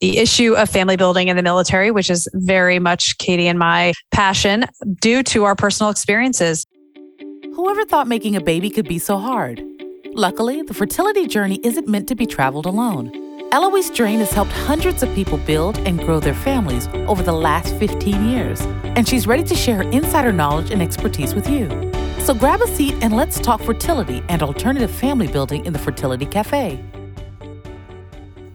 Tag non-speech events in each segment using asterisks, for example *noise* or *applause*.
the issue of family building in the military, which is very much Katie and my passion due to our personal experiences. Whoever thought making a baby could be so hard? Luckily, the fertility journey isn't meant to be traveled alone. Eloise Drain has helped hundreds of people build and grow their families over the last 15 years, and she's ready to share her insider knowledge and expertise with you. So grab a seat and let's talk fertility and alternative family building in the Fertility Cafe.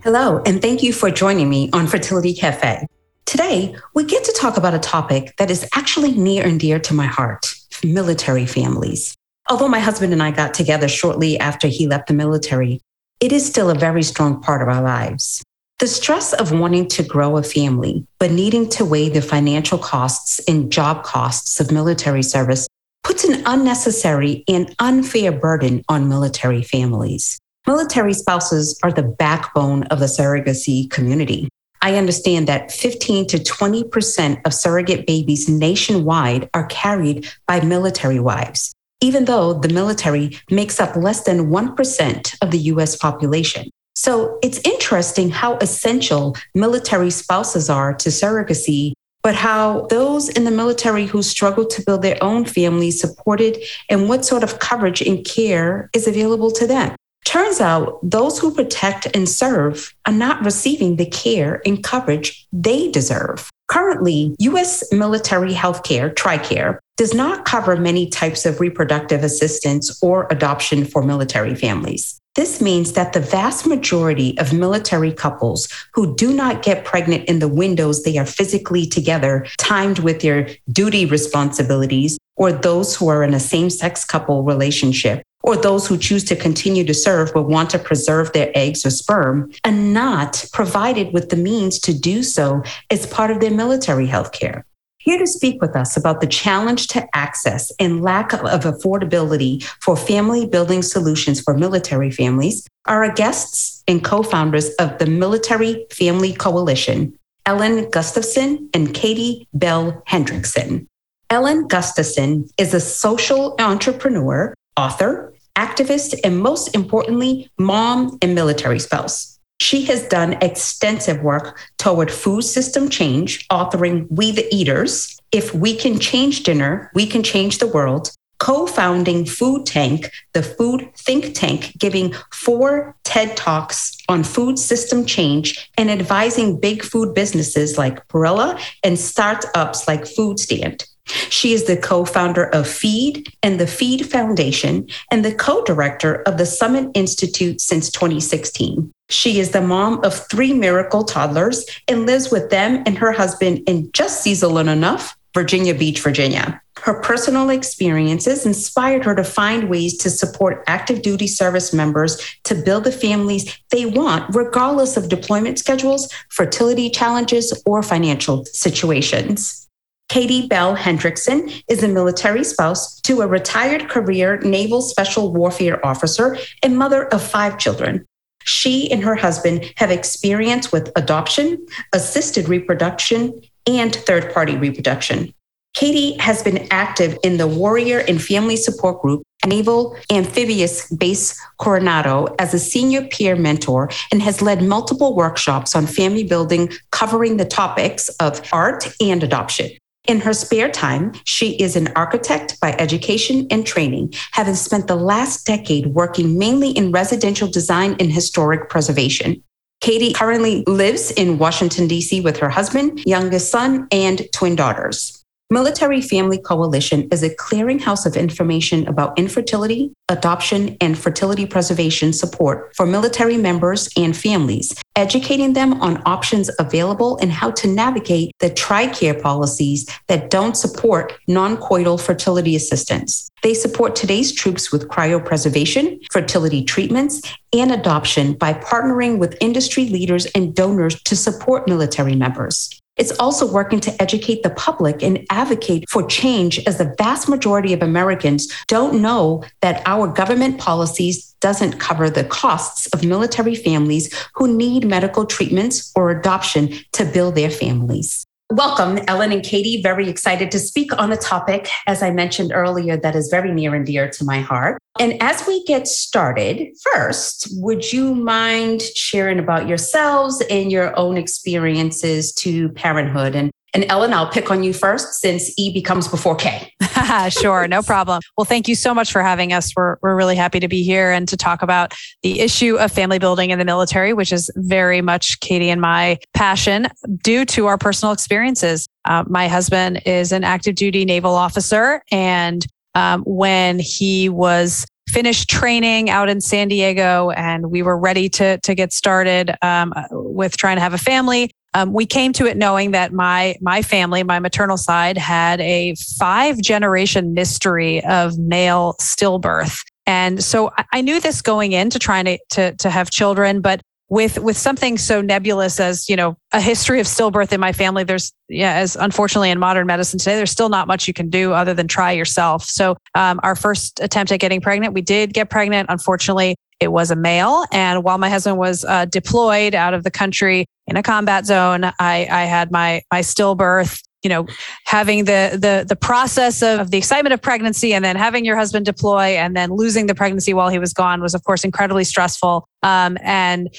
Hello, and thank you for joining me on Fertility Cafe. Today, we get to talk about a topic that is actually near and dear to my heart military families. Although my husband and I got together shortly after he left the military, it is still a very strong part of our lives. The stress of wanting to grow a family, but needing to weigh the financial costs and job costs of military service puts an unnecessary and unfair burden on military families. Military spouses are the backbone of the surrogacy community. I understand that 15 to 20% of surrogate babies nationwide are carried by military wives even though the military makes up less than 1% of the US population. So it's interesting how essential military spouses are to surrogacy, but how those in the military who struggle to build their own families supported and what sort of coverage and care is available to them. Turns out those who protect and serve are not receiving the care and coverage they deserve. Currently, U.S. military healthcare, TRICARE, does not cover many types of reproductive assistance or adoption for military families. This means that the vast majority of military couples who do not get pregnant in the windows they are physically together, timed with their duty responsibilities, or those who are in a same sex couple relationship, or those who choose to continue to serve but want to preserve their eggs or sperm, and not provided with the means to do so as part of their military health care. Here to speak with us about the challenge to access and lack of affordability for family building solutions for military families are our guests and co founders of the Military Family Coalition, Ellen Gustafson and Katie Bell Hendrickson. Ellen Gustafson is a social entrepreneur, author, activist, and most importantly, mom and military spouse. She has done extensive work toward food system change, authoring We the Eaters. If we can change dinner, we can change the world. Co founding Food Tank, the food think tank, giving four TED Talks on food system change and advising big food businesses like Barilla and startups like Food Stand. She is the co founder of Feed and the Feed Foundation and the co director of the Summit Institute since 2016. She is the mom of three miracle toddlers and lives with them and her husband in just seasonal enough, Virginia Beach, Virginia. Her personal experiences inspired her to find ways to support active duty service members to build the families they want, regardless of deployment schedules, fertility challenges, or financial situations. Katie Bell Hendrickson is a military spouse to a retired career Naval Special Warfare officer and mother of five children. She and her husband have experience with adoption, assisted reproduction, and third party reproduction. Katie has been active in the Warrior and Family Support Group, Naval Amphibious Base Coronado, as a senior peer mentor and has led multiple workshops on family building covering the topics of ART and adoption. In her spare time, she is an architect by education and training, having spent the last decade working mainly in residential design and historic preservation. Katie currently lives in Washington, D.C. with her husband, youngest son, and twin daughters. Military Family Coalition is a clearinghouse of information about infertility, adoption, and fertility preservation support for military members and families, educating them on options available and how to navigate the TRICARE policies that don't support non coital fertility assistance. They support today's troops with cryopreservation, fertility treatments, and adoption by partnering with industry leaders and donors to support military members. It's also working to educate the public and advocate for change as the vast majority of Americans don't know that our government policies doesn't cover the costs of military families who need medical treatments or adoption to build their families. Welcome, Ellen and Katie. Very excited to speak on a topic, as I mentioned earlier, that is very near and dear to my heart. And as we get started, first, would you mind sharing about yourselves and your own experiences to parenthood? And and Ellen, I'll pick on you first since E becomes before K. *laughs* sure, no problem. Well, thank you so much for having us. We're, we're really happy to be here and to talk about the issue of family building in the military, which is very much Katie and my passion due to our personal experiences. Uh, my husband is an active duty naval officer. And um, when he was finished training out in San Diego and we were ready to, to get started um, with trying to have a family, um, we came to it knowing that my my family, my maternal side, had a five generation mystery of male stillbirth, and so I knew this going into trying to to, to have children, but with with something so nebulous as you know a history of stillbirth in my family there's yeah as unfortunately in modern medicine today there's still not much you can do other than try yourself. So um, our first attempt at getting pregnant we did get pregnant. Unfortunately it was a male. And while my husband was uh, deployed out of the country in a combat zone, I, I had my, my stillbirth you know having the the the process of the excitement of pregnancy and then having your husband deploy and then losing the pregnancy while he was gone was of course incredibly stressful um, and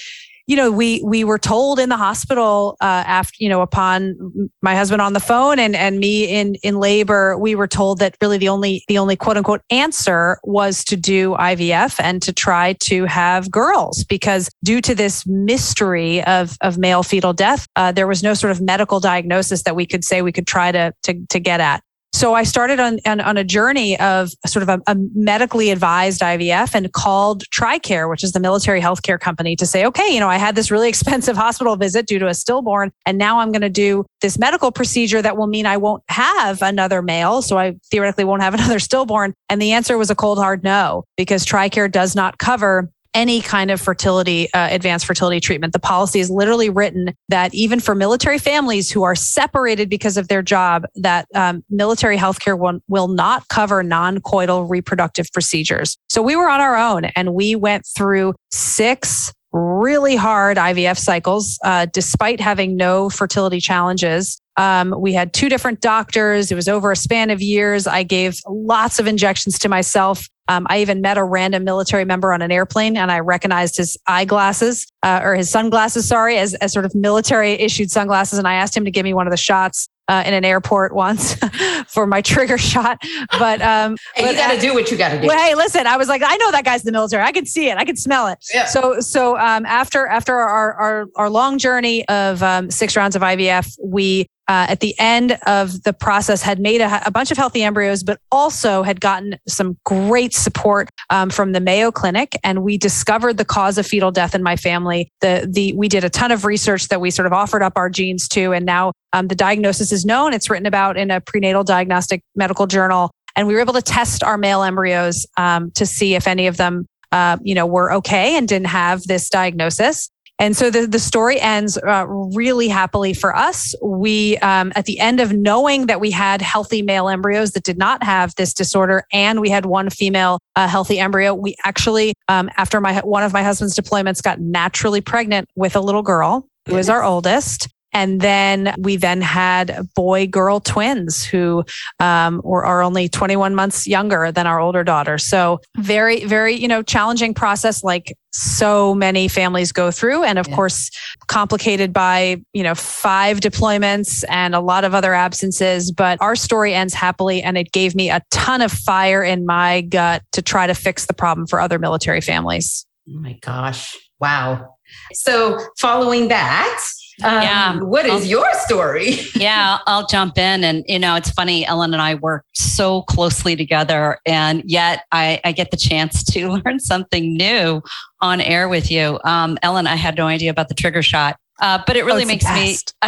you know, we we were told in the hospital uh, after, you know, upon my husband on the phone and and me in in labor, we were told that really the only the only quote unquote answer was to do IVF and to try to have girls because due to this mystery of of male fetal death, uh, there was no sort of medical diagnosis that we could say we could try to to to get at. So I started on, on, on a journey of sort of a, a, medically advised IVF and called TRICARE, which is the military healthcare company, to say, okay, you know, I had this really *laughs* expensive hospital visit due to a stillborn, and now I'm going to do this medical procedure that will mean I won't have another male. So I theoretically won't have *laughs* another stillborn. And the answer was a cold hard no, because TRICARE does not cover any kind of fertility, uh, advanced fertility treatment. The policy is literally written that even for military families who are separated because of their job, that um, military healthcare will, will not cover non-coital reproductive procedures. So we were on our own and we went through six really hard IVF cycles, uh, despite having no fertility challenges. Um, we had two different doctors. It was over a span of years. I gave lots of injections to myself. Um, I even met a random military member on an airplane and I recognized his eyeglasses uh, or his sunglasses, sorry, as, as sort of military issued sunglasses. And I asked him to give me one of the shots uh, in an airport once *laughs* for my trigger shot. But, um, *laughs* hey, but you got to do what you got to do. Well, hey, listen, I was like, I know that guy's in the military. I can see it. I can smell it. Yeah. So, so um, after after our, our our long journey of um, six rounds of IVF, we uh, at the end of the process had made a, a, bunch of healthy embryos, but also had gotten some great support um, from the Mayo Clinic, and we discovered the cause of fetal death in my family. The the we did a ton of research that we sort of offered up our genes to, and now um, the diagnosis is known. It's written about in a prenatal diagnostic medical journal, and we were able to test our male embryos um, to see if any of them, uh, you know, were okay and didn't have this diagnosis. And so the, the story ends uh, really happily for us. We, um, at the end of knowing that we had healthy male embryos that did not have this disorder, and we had one female uh, healthy embryo, we actually, um, after my one of my husband's deployments, got naturally pregnant with a little girl who is our oldest. And then we then had boy girl twins who um, were are only 21 months younger than our older daughter. So very, very, you know, challenging process like so many families go through. And of yeah. course, complicated by, you know, five deployments and a lot of other absences. But our story ends happily. And it gave me a ton of fire in my gut to try to fix the problem for other military families. Oh my gosh. Wow. So following that, um, yeah. What is I'll, your story? *laughs* yeah, I'll jump in. And, you know, it's funny, Ellen and I work so closely together, and yet I, I get the chance to *laughs* learn something new on air with you. Um, Ellen, I had no idea about the trigger shot. Uh, but it really oh, makes me *laughs*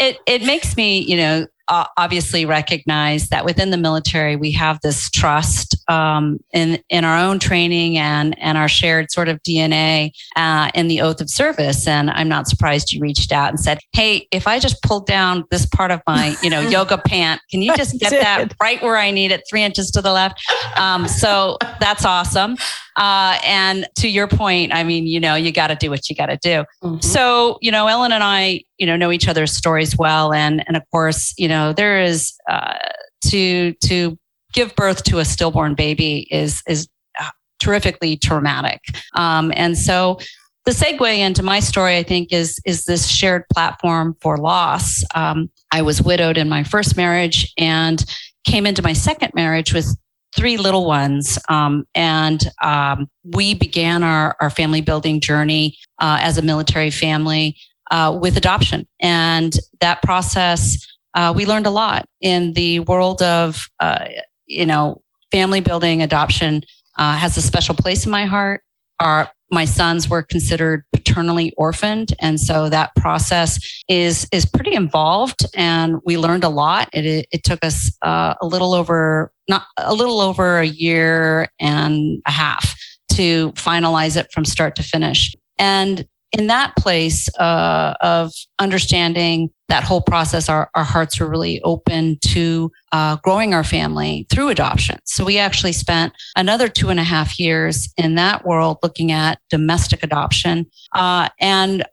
it it makes me you know obviously recognize that within the military we have this trust um, in in our own training and and our shared sort of DNA uh, in the oath of service. And I'm not surprised you reached out and said, "Hey, if I just pulled down this part of my you know *laughs* yoga pant, can you just get that right where I need it, three inches to the left?" Um, so that's awesome. Uh, and to your point, I mean, you know, you got to do what you got to do. Mm-hmm. So, you know, Ellen and I, you know, know each other's stories well, and and of course, you know, there is uh, to to give birth to a stillborn baby is is uh, terrifically traumatic, um, and so the segue into my story, I think, is is this shared platform for loss. Um, I was widowed in my first marriage and came into my second marriage with three little ones. Um, and um, we began our, our family building journey uh, as a military family uh, with adoption. And that process, uh, we learned a lot in the world of, uh, you know, family building, adoption uh, has a special place in my heart. Our my sons were considered paternally orphaned and so that process is is pretty involved and we learned a lot it, it took us uh, a little over not a little over a year and a half to finalize it from start to finish and in that place uh, of understanding that whole process, our, our hearts were really open to uh, growing our family through adoption. So we actually spent another two and a half years in that world looking at domestic adoption. Uh, and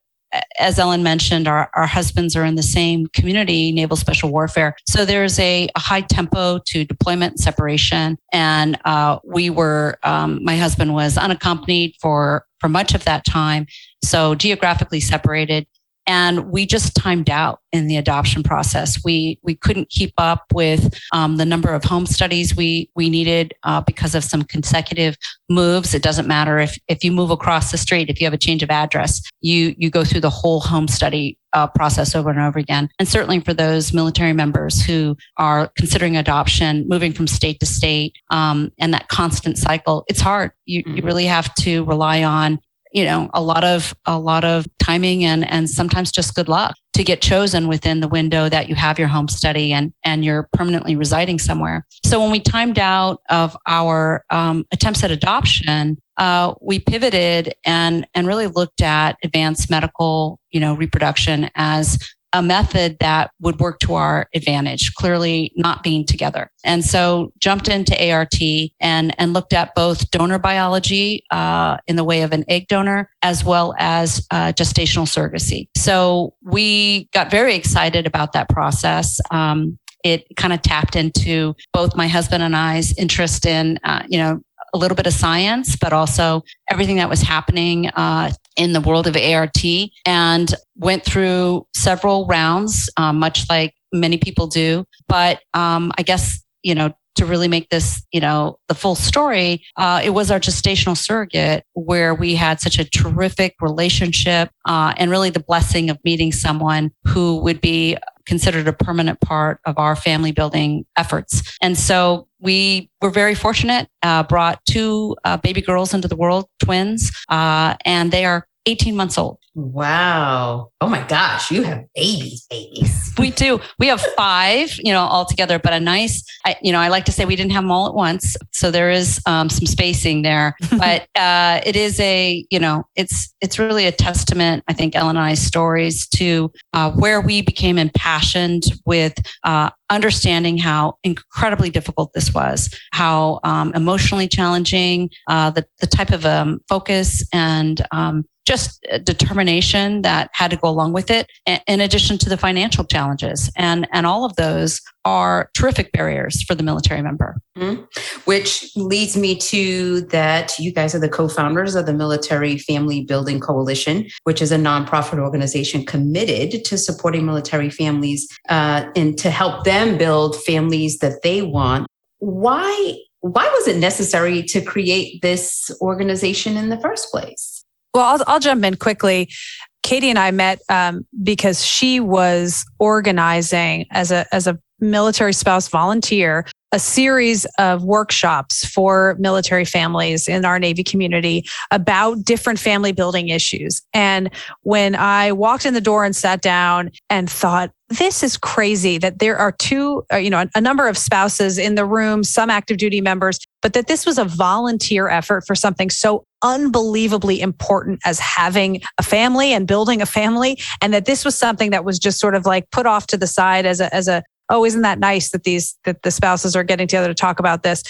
as Ellen mentioned, our, our husbands are in the same community, Naval Special Warfare. So there's a, a high tempo to deployment and separation. And uh, we were, um, my husband was unaccompanied for for much of that time. So geographically separated. And we just timed out in the adoption process. We we couldn't keep up with um, the number of home studies we we needed uh, because of some consecutive moves. It doesn't matter if if you move across the street, if you have a change of address, you you go through the whole home study uh, process over and over again. And certainly for those military members who are considering adoption, moving from state to state, um, and that constant cycle, it's hard. You, mm-hmm. you really have to rely on you know a lot of a lot of timing and and sometimes just good luck to get chosen within the window that you have your home study and and you're permanently residing somewhere. So when we timed out of our um, attempts at adoption uh, we pivoted and and really looked at advanced medical you know reproduction as a method that would work to our advantage, clearly not being together. And so jumped into ART and, and looked at both donor biology uh, in the way of an egg donor as well as uh, gestational surrogacy. So we got very excited about that process. Um, it kind of tapped into both my husband and I's interest in, uh, you know, a little bit of science, but also everything that was happening uh, in the world of ART and went through several rounds, um, much like many people do. But um, I guess, you know, to really make this, you know, the full story, uh, it was our gestational surrogate where we had such a terrific relationship uh, and really the blessing of meeting someone who would be considered a permanent part of our family building efforts. And so we were very fortunate, uh, brought two uh, baby girls into the world, twins, uh, and they are 18 months old. Wow. Oh my gosh, you have babies, babies. we do. We have five, you know, all together, but a nice, I, you know, I like to say we didn't have them all at once. So there is um, some spacing there, *laughs* but uh, it is a, you know, it's, it's really a testament, I think, Ellen and I's stories to uh, where we became impassioned with uh, understanding how incredibly difficult this was, how um, emotionally challenging, uh, the, the type of um, focus and um, just determination that had to go along with it, in addition to the financial challenges. And, and all of those are terrific barriers for the military member. Mm-hmm. Which leads me to that you guys are the co founders of the Military Family Building Coalition, which is a nonprofit organization committed to supporting military families uh, and to help them build families that they want. Why? Why was it necessary to create this organization in the first place? Well, I'll, I'll jump in quickly. Katie and I met um, because she was organizing as a as a military spouse volunteer a series of workshops for military families in our Navy community about different family building issues. And when I walked in the door and sat down and thought, this is crazy that there are two, uh, you know, a, a number of spouses in the room, some active duty members, but that this was a volunteer effort for something so unbelievably important as having a family and building a family. And that this was something that was just sort of like put off to the side as a, as a, oh, isn't that nice that these, that the spouses are getting together to talk about this?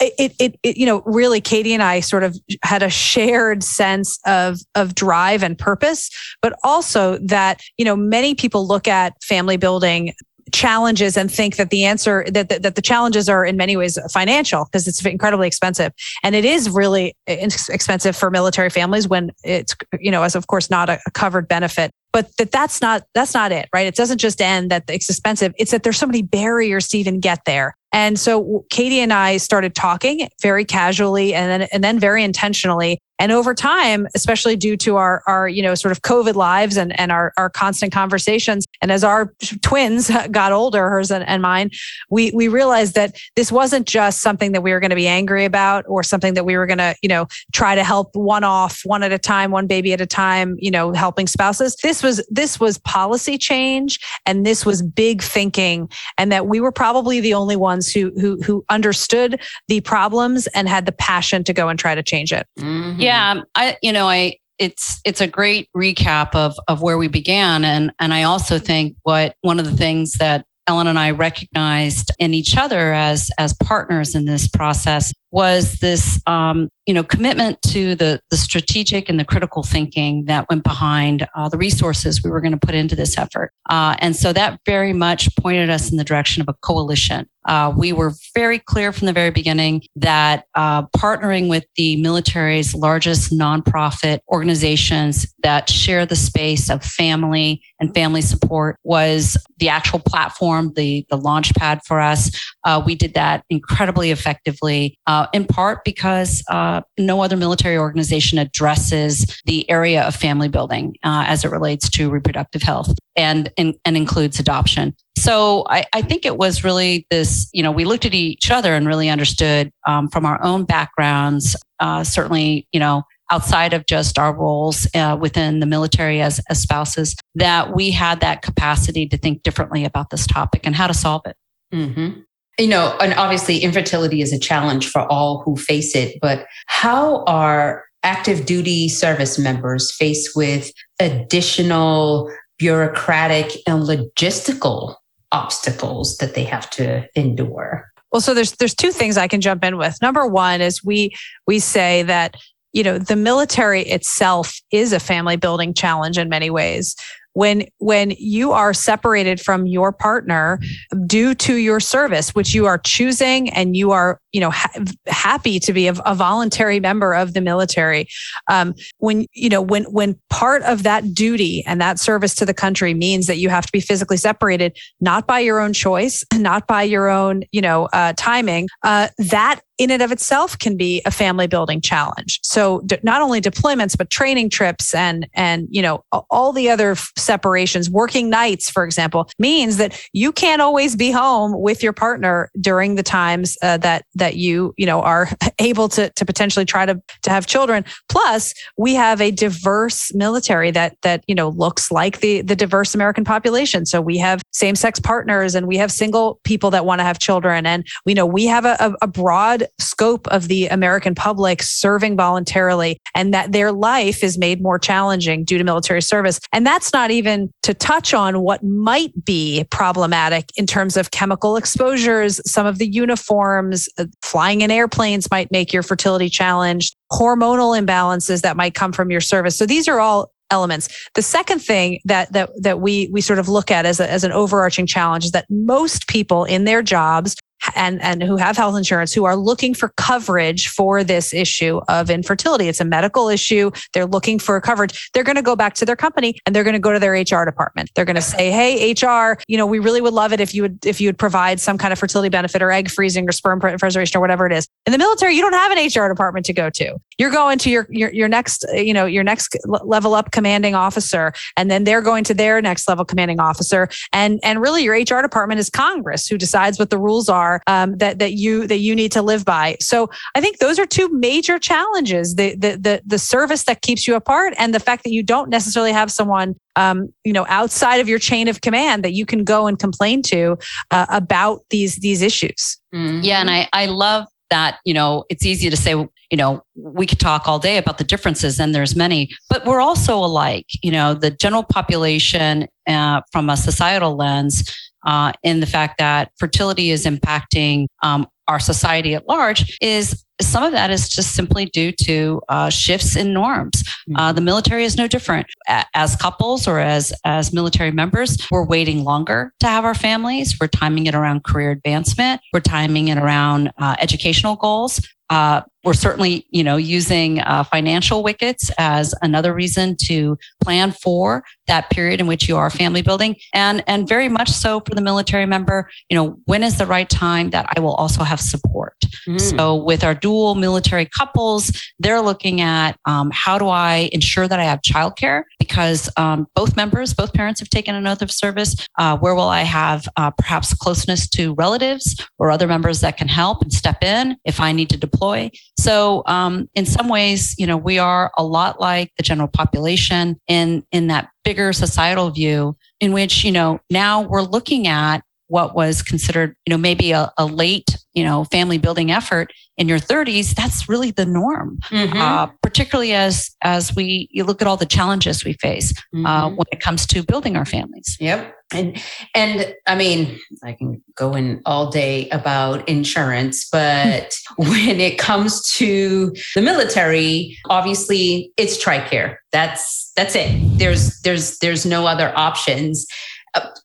It, it, it, you know, really, Katie and I sort of had a shared sense of of drive and purpose, but also that you know many people look at family building challenges and think that the answer that, that, the challenges are in many ways financial because it's incredibly expensive. And it is really expensive for military families when it's you know as of course not a covered benefit. But that that's not that's not it right? It doesn't just end that it's expensive. It's that there's so many barriers to even get there and so Katie and I started talking very casually and then and then very intentionally and over time, especially due to our, our, you know, sort of COVID lives and, and our, our constant conversations. And as our twins *laughs* got older, hers and, and mine, we, we realized that this wasn't just something that we were going to be angry about or something that we were going to, you know, try to help one off, one at a time, one baby at a time, you know, helping spouses. This was, this was policy change and this was big thinking and that we were probably the only ones who, who, who understood the problems and had the passion to go and try to change it. Mm-hmm. Yeah, Mm-hmm. I you know I it's it's a great recap of of where we began. And and I also mm-hmm. think what one of the things that Ellen and I recognized in each other as as partners in this process was this um, you know commitment to the the strategic and the critical thinking that went behind uh, the resources we were going to put into this effort. Uh, and so that very much pointed us in the direction of a coalition. Uh, we were very clear from the very beginning that uh, partnering with the military's largest nonprofit organizations that share the space of family and family support was the actual platform, the, the launch pad for us. Uh, we did that incredibly effectively, uh, in part because uh, no other military organization addresses the area of family building uh, as it relates to reproductive health and, and, and includes adoption. So I, I, think it was really this, you know, we looked at each other and really understood um, from our own backgrounds, uh, certainly, you know, outside of just our roles uh, within the military as, as spouses, that we had that capacity to think differently about this topic and how to solve it. Mm-hmm. You know, and obviously infertility is a challenge for all who face it, but how are active duty service members faced with additional bureaucratic and logistical obstacles that they have to endure? Well, so there's there's two things I can jump in with. Number one is we we say that you know the military itself is a family building challenge in many ways when when you are separated from your partner due to your service which you are choosing and you are you know ha- happy to be a, a, voluntary member of the military um, when you know when when part of that duty and that service to the country means that you have to be physically separated not by your own choice not by your own you know uh, timing uh, that in and of itself can be a family building challenge. So d- not only deployments, but training trips and, and, you know, all the other f- separations, working nights, for example, means that you can't always be home with your partner during the times uh, that, that you, you know, are *laughs* able to, to potentially try to, to have children. Plus we have a diverse military that, that, you know, looks like the, the diverse American population. So we have same sex partners and we have single people that want to have children. And we know we have a, a, a broad scope of the American public serving voluntarily and that their life is made more challenging due to military service. And that's not even to touch on what might be problematic in terms of chemical exposures. Some of the uniforms, uh, flying in airplanes might make your fertility challenged, hormonal imbalances that might come from your service. So these are all elements. The second thing that that that we we sort of look at as a, as an overarching challenge is that most people in their jobs and, and who have health insurance who are looking for coverage for this issue of infertility. It's a medical issue. They're looking for coverage. They're going to go back to their company and they're going to go to their HR department. They're going to say, Hey, HR, you know, we really would love it if you would, if you would provide some kind of fertility benefit or egg freezing or sperm preservation or whatever it is. In the military, you don't have an HR department to go to. You're going to your, your, your next, you know, your next level up commanding officer, and then they're going to their next level commanding officer. And, and really your HR department is Congress who decides what the rules are um, that, that you, that you need to live by. So I think those are two major challenges, the, the, the, the service that keeps you apart and the fact that you don't necessarily have someone um, you know, outside of your chain of command that you can go and complain to uh, about these these issues. Mm-hmm. Yeah, and I I love that. You know, it's easy to say. You know, we could talk all day about the differences, and there's many, but we're also alike. You know, the general population uh, from a societal lens. Uh, in the fact that fertility is impacting um, our society at large is some of that is just simply due to uh, shifts in norms. Uh, the military is no different. As couples or as as military members, we're waiting longer to have our families. We're timing it around career advancement. We're timing it around uh, educational goals. Uh, we're certainly, you know, using uh, financial wickets as another reason to plan for that period in which you are family building, and and very much so for the military member. You know, when is the right time that I will also have support? Mm. So with our dual military couples, they're looking at um, how do I ensure that I have childcare because um, both members, both parents have taken an oath of service. Uh, where will I have uh, perhaps closeness to relatives or other members that can help and step in if I need to deploy? So, um, in some ways, you know, we are a lot like the general population in in that bigger societal view, in which you know now we're looking at what was considered, you know, maybe a, a late, you know, family building effort in your 30s. That's really the norm, mm-hmm. uh, particularly as as we you look at all the challenges we face uh, mm-hmm. uh, when it comes to building our families. Yep. And and I mean, I can go in all day about insurance, but *laughs* when it comes to the military, obviously it's TRICARE. That's that's it. There's there's there's no other options.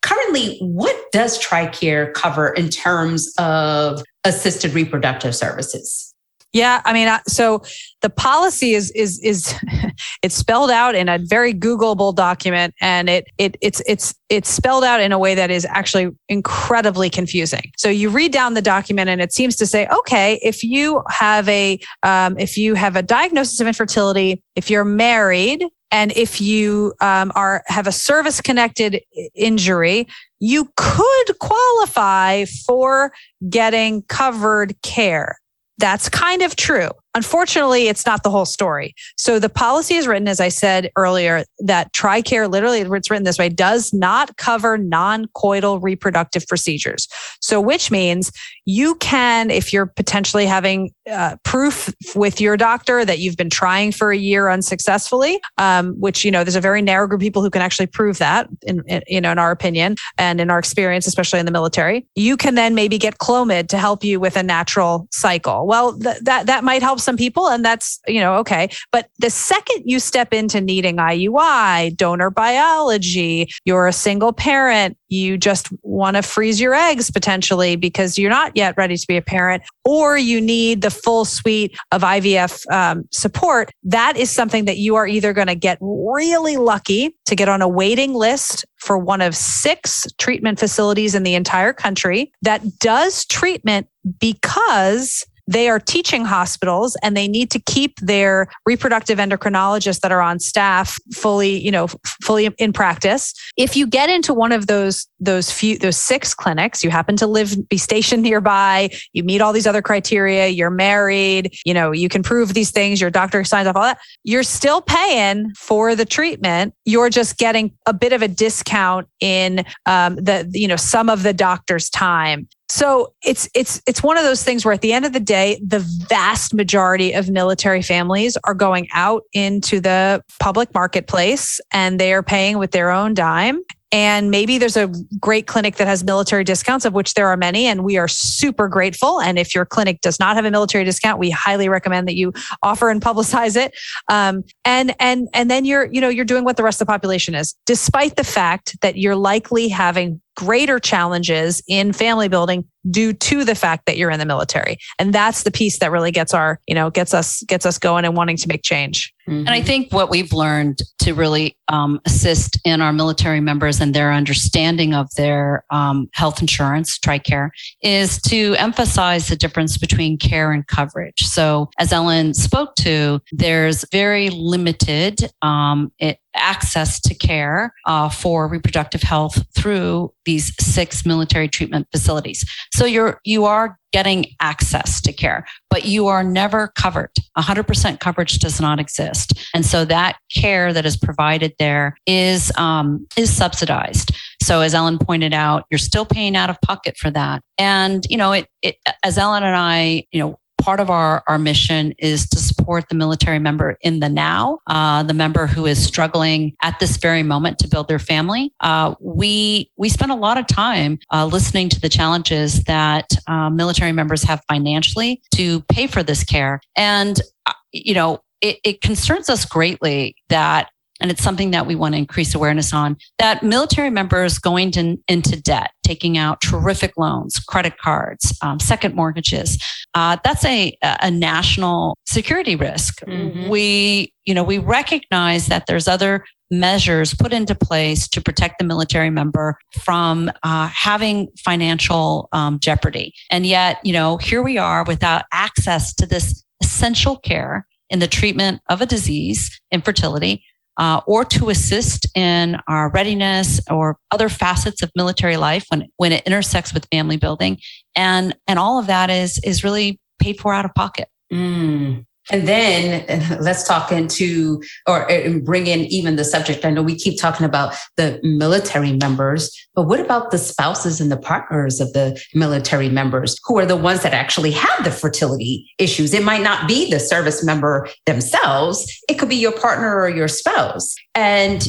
Currently, what does TRICARE cover in terms of assisted reproductive services? Yeah, I mean, so the policy is is is *laughs* it's spelled out in a very Googleable document, and it it it's it's it's spelled out in a way that is actually incredibly confusing. So you read down the document, and it seems to say, okay, if you have a um, if you have a diagnosis of infertility, if you're married, and if you um, are have a service connected injury, you could qualify for getting covered care. That's kind of true. Unfortunately, it's not the whole story. So the policy is written, as I said earlier, that TRICARE, literally it's written this way, does not cover non-coital reproductive procedures. So which means you can, if you're potentially having uh, proof with your doctor that you've been trying for a year unsuccessfully, um, which, you know, there's a very narrow group of people who can actually prove that in, in, you know, in our opinion and in our experience, especially in the military, you can then maybe get Clomid to help you with a natural cycle. Well, th- that, that might help some people and that's, you know, okay. But the second you step into needing IUI, donor biology, you're a single parent, you just want to freeze your eggs potentially because you're not yet ready to be a parent, or you need the full suite of IVF um, support, that is something that you are either going to get really lucky to get on a waiting list for one of six treatment facilities in the entire country that does treatment because they are teaching hospitals and they need to keep their reproductive endocrinologists that are on staff fully, you know, fully in practice. If you get into one of those those few those six clinics, you happen to live be stationed nearby, you meet all these other criteria, you're married, you know, you can prove these things, your doctor signs off all that, you're still paying for the treatment. You're just getting a bit of a discount in um, the you know some of the doctor's time so it's it's it's one of those things where at the end of the day, the vast majority of military families are going out into the public marketplace and they are paying with their own dime. And maybe there's a great clinic that has military discounts, of which there are many, and we are super grateful. And if your clinic does not have a military discount, we highly recommend that you offer and publicize it. Um, and and and then you're you know you're doing what the rest of the population is, despite the fact that you're likely having greater challenges in family building due to the fact that you're in the military. And that's the piece that really gets our, you know, gets us gets us going and wanting to make change. Mm-hmm. And I think what we've learned to really um, assist in our military members and their understanding of their um, health insurance, TRICARE, is to emphasize the difference between care and coverage. So, as Ellen spoke to, there's very limited um, it, access to care uh, for reproductive health through these six military treatment facilities. So you're you are getting access to care, but you are never covered. 100% coverage does not exist, and so that care that is provided there is um, is subsidized. So as Ellen pointed out, you're still paying out of pocket for that, and you know it, it as Ellen and I you know part of our, our mission is to support the military member in the now, uh, the member who is struggling at this very moment to build their family. Uh, we we spend a lot of time uh, listening to the challenges that uh, military members have financially to pay for this care, and uh, you know it, it concerns us greatly that and it's something that we want to increase awareness on. That military members going to, into debt taking out terrific loans credit cards um, second mortgages uh, that's a, a national security risk. Mm-hmm. we you know we recognize that there's other measures put into place to protect the military member from uh, having financial um, jeopardy. And yet you know here we are without access to this essential care in the treatment of a disease infertility uh, or to assist in our readiness or other facets of military life when, when it intersects with family building. And, and all of that is, is really paid for out of pocket. Mm. And then *laughs* let's talk into or bring in even the subject. I know we keep talking about the military members, but what about the spouses and the partners of the military members who are the ones that actually have the fertility issues? It might not be the service member themselves, it could be your partner or your spouse. And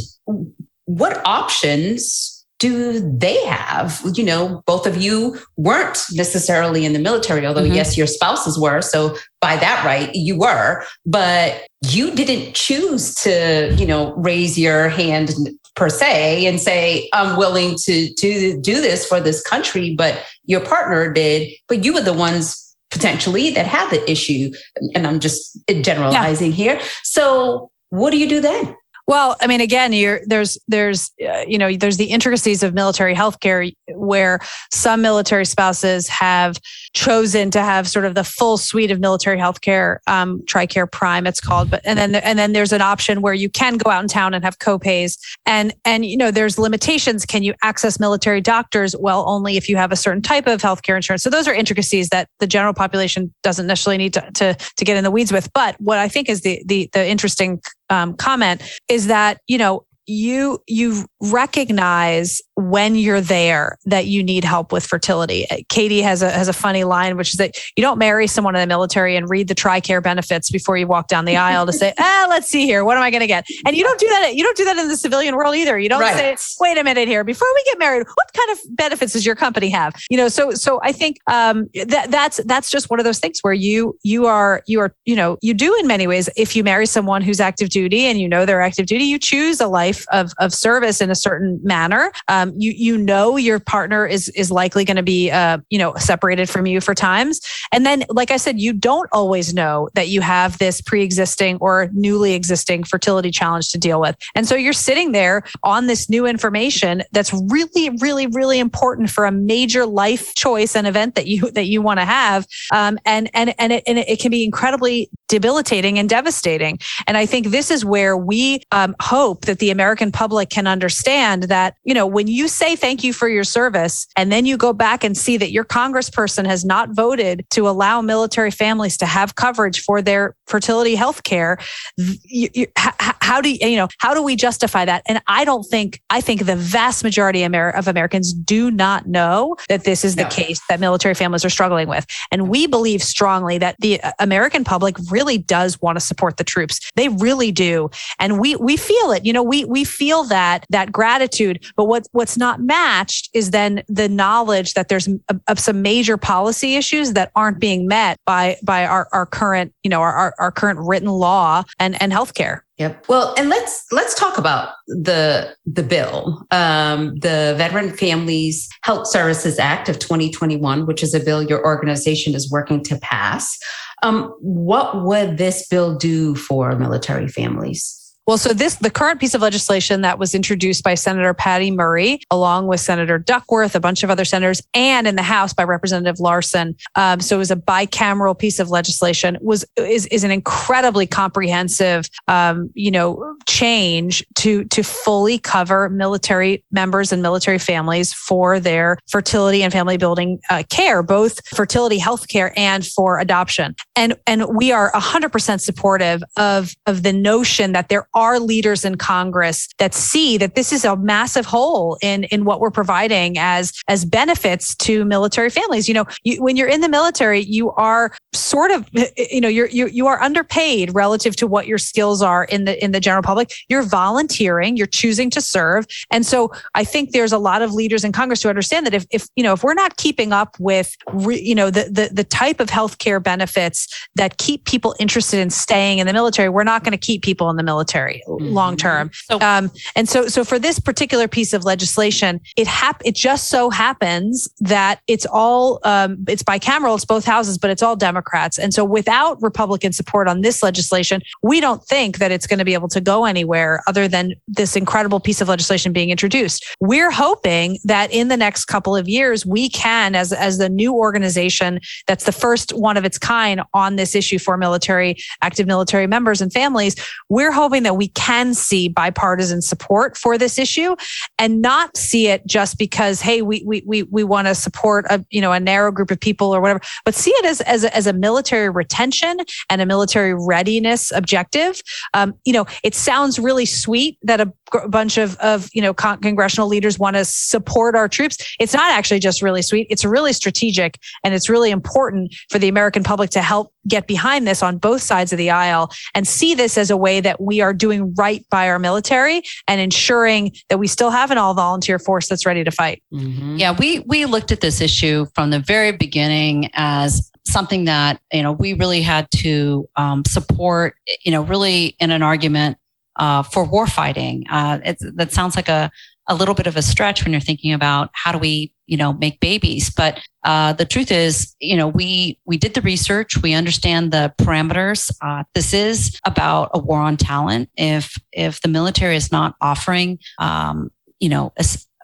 what options do they have? You know, both of you weren't necessarily in the military, although, mm-hmm. yes, your spouses were. So, by that right, you were, but you didn't choose to, you know, raise your hand per se and say, I'm willing to, to do this for this country, but your partner did, but you were the ones potentially that had the issue. And I'm just generalizing yeah. here. So, what do you do then? Well, I mean, again, there's there's uh, you know there's the intricacies of military healthcare where some military spouses have chosen to have sort of the full suite of military healthcare, um, TRICARE Prime, it's called. But and then and then there's an option where you can go out in town and have copays, and and you know there's limitations. Can you access military doctors? Well, only if you have a certain type of healthcare insurance. So those are intricacies that the general population doesn't necessarily need to to, to get in the weeds with. But what I think is the the the interesting um, comment is that you know you you recognize when you're there that you need help with fertility. Uh, Katie has a has a funny line, which is that you don't marry someone in the military and read the TRICARE benefits before you walk down the aisle to say, *laughs* ah, let's see here, what am I going to get? And you don't do that. You don't do that in the civilian world either. You don't right. say, wait a minute here, before we get married, what kind of benefits does your company have? You know, so so I think um, that that's that's just one of those things where you you are you are you know you do in many ways. If you marry someone who's active duty and you know they're active duty, you choose a life of of service in a certain manner. Um, um, you you know your partner is is likely going to be uh, you know separated from you for times, and then like I said, you don't always know that you have this pre-existing or newly existing fertility challenge to deal with, and so you're sitting there on this new information that's really really really important for a major life choice and event that you that you want to have, um, and and and it, and it can be incredibly debilitating and devastating. And I think this is where we um, hope that the American public can understand that, you know, when say thank you for your service and then you go back and see that your congressperson has not voted to allow military families to have coverage for their fertility health care, you, you, how do you, you know, how do we justify that? And I don't think, I think the vast majority of Americans do not know that this is the no. case that military families are struggling with. And we believe strongly that the uh, American public really does want to support the troops. They really do. And we we feel it. You know, we we feel that that gratitude, but what what's not matched is then the knowledge that there's a, of some major policy issues that aren't being met by by our, our current, you know, our, our, current written law and, and healthcare. Yep. Well, and let's let's talk about the the bill, um, the Veteran Families Health Services Act of 2021, which is a bill your organization is working to pass. Um, what would this bill do for military families? Well, so this, the current piece of legislation that was introduced by Senator Patty Murray, along with Senator Duckworth, a bunch of other senators, and in the House by Representative Larsen. Um, so it was a bicameral piece of legislation. Was is is an incredibly comprehensive, um, you know, change to to fully cover military members and military families for their fertility and family building uh, care, both fertility health care and for adoption. And and we are 100% supportive of of the notion that there are leaders in Congress that see that this is a massive hole in in what we're providing as as benefits to military families. You know, you, when you're in the military, you are sort of *laughs* you know you're you you are underpaid relative to what your skills are in the in the general public. You're volunteering, you're choosing to serve, and so I think there's a lot of leaders in Congress who understand that if if you know if we're not keeping up with re, you know the the the type of healthcare benefits that keep people interested in staying in the military, we're not going to keep people in the military necessary mm-hmm. long term. So, um, and so, so for this particular piece of legislation, it hap- it just so happens that it's all um, it's bicameral, it's both houses, but it's all Democrats. And so, without Republican support on this legislation, we don't think that it's going to be able to go anywhere other than this incredible piece of legislation being introduced. We're hoping that in the next couple of years, we can, as as the new organization that's the first one of its kind on this issue for military active military members and families, we're hoping that we can see bipartisan support for this issue and not see it just because, hey, we we we, we want to support a you know a narrow group of people or whatever, but see it as as a, as a military retention and a military readiness objective. Um, you know, it sounds really sweet that a, bunch of of you know con- congressional leaders want to support our troops. It's not actually just really sweet. It's really strategic and it's really important for the American public to help get behind this on both sides of the aisle and see this as a way that we are doing right by our military and ensuring that we still have an all volunteer force that's ready to fight. Mm-hmm. Yeah, we we looked at this issue from the very beginning as something that you know we really had to um, support. You know, really in an argument uh, for war fighting. Uh, that sounds like a a little bit of a stretch when you're thinking about how do we you know make babies. But uh, the truth is you know we we did the research. We understand the parameters. Uh, this is about a war on talent. If if the military is not offering um, you know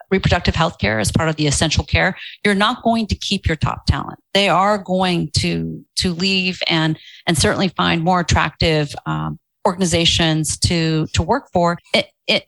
reproductive health care as part of the essential care you're not going to keep your top talent. They are going to to leave and and certainly find more attractive um, organizations to to work for